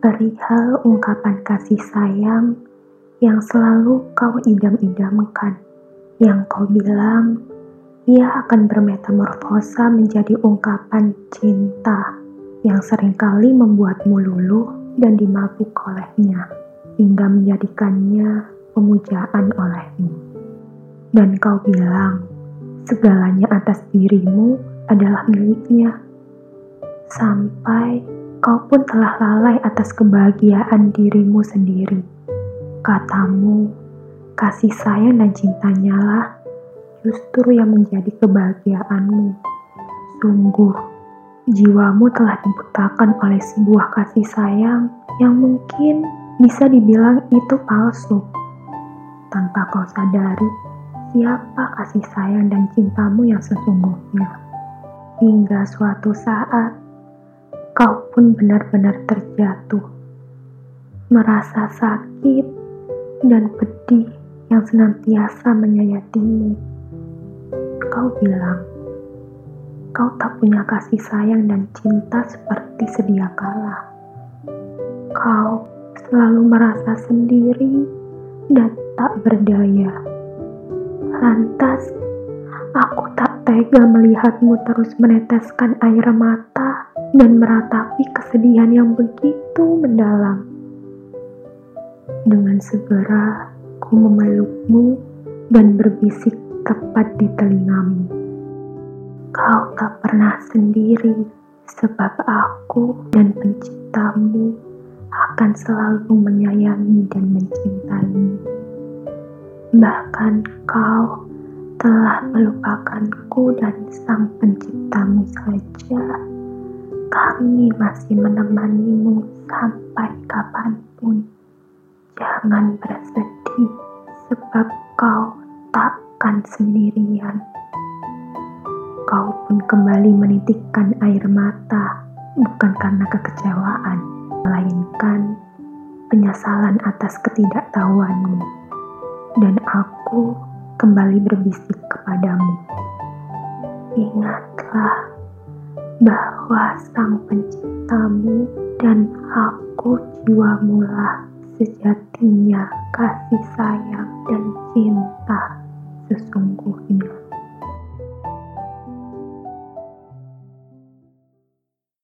perihal ungkapan kasih sayang yang selalu kau idam-idamkan, yang kau bilang ia akan bermetamorfosa menjadi ungkapan cinta yang sering kali membuatmu luluh dan dimabuk olehnya, hingga menjadikannya pemujaan olehmu. Dan kau bilang, segalanya atas dirimu adalah miliknya. Sampai kau pun telah lalai atas kebahagiaan dirimu sendiri Katamu, kasih sayang dan cintanya lah justru yang menjadi kebahagiaanmu. Sungguh, jiwamu telah dibutakan oleh sebuah kasih sayang yang mungkin bisa dibilang itu palsu. Tanpa kau sadari, siapa kasih sayang dan cintamu yang sesungguhnya. Hingga suatu saat, kau pun benar-benar terjatuh. Merasa sakit dan pedih yang senantiasa menyayatimu. Kau bilang, kau tak punya kasih sayang dan cinta seperti sedia kala. Kau selalu merasa sendiri dan tak berdaya. Lantas, aku tak tega melihatmu terus meneteskan air mata dan meratapi kesedihan yang begitu mendalam. Dengan segera ku memelukmu dan berbisik tepat di telingamu. Kau tak pernah sendiri, sebab aku dan penciptamu akan selalu menyayangi dan mencintaimu. Bahkan kau telah melupakanku dan sang penciptamu saja. Kami masih menemanimu sampai kapan pun. Jangan bersedih, sebab kau takkan sendirian. Kau pun kembali menitikkan air mata, bukan karena kekecewaan, melainkan penyesalan atas ketidaktahuanmu. Dan aku kembali berbisik kepadamu. Ingatlah bahwa sang penciptamu dan aku jiwa mula sejatinya kasih sayang dan cinta sesungguhnya.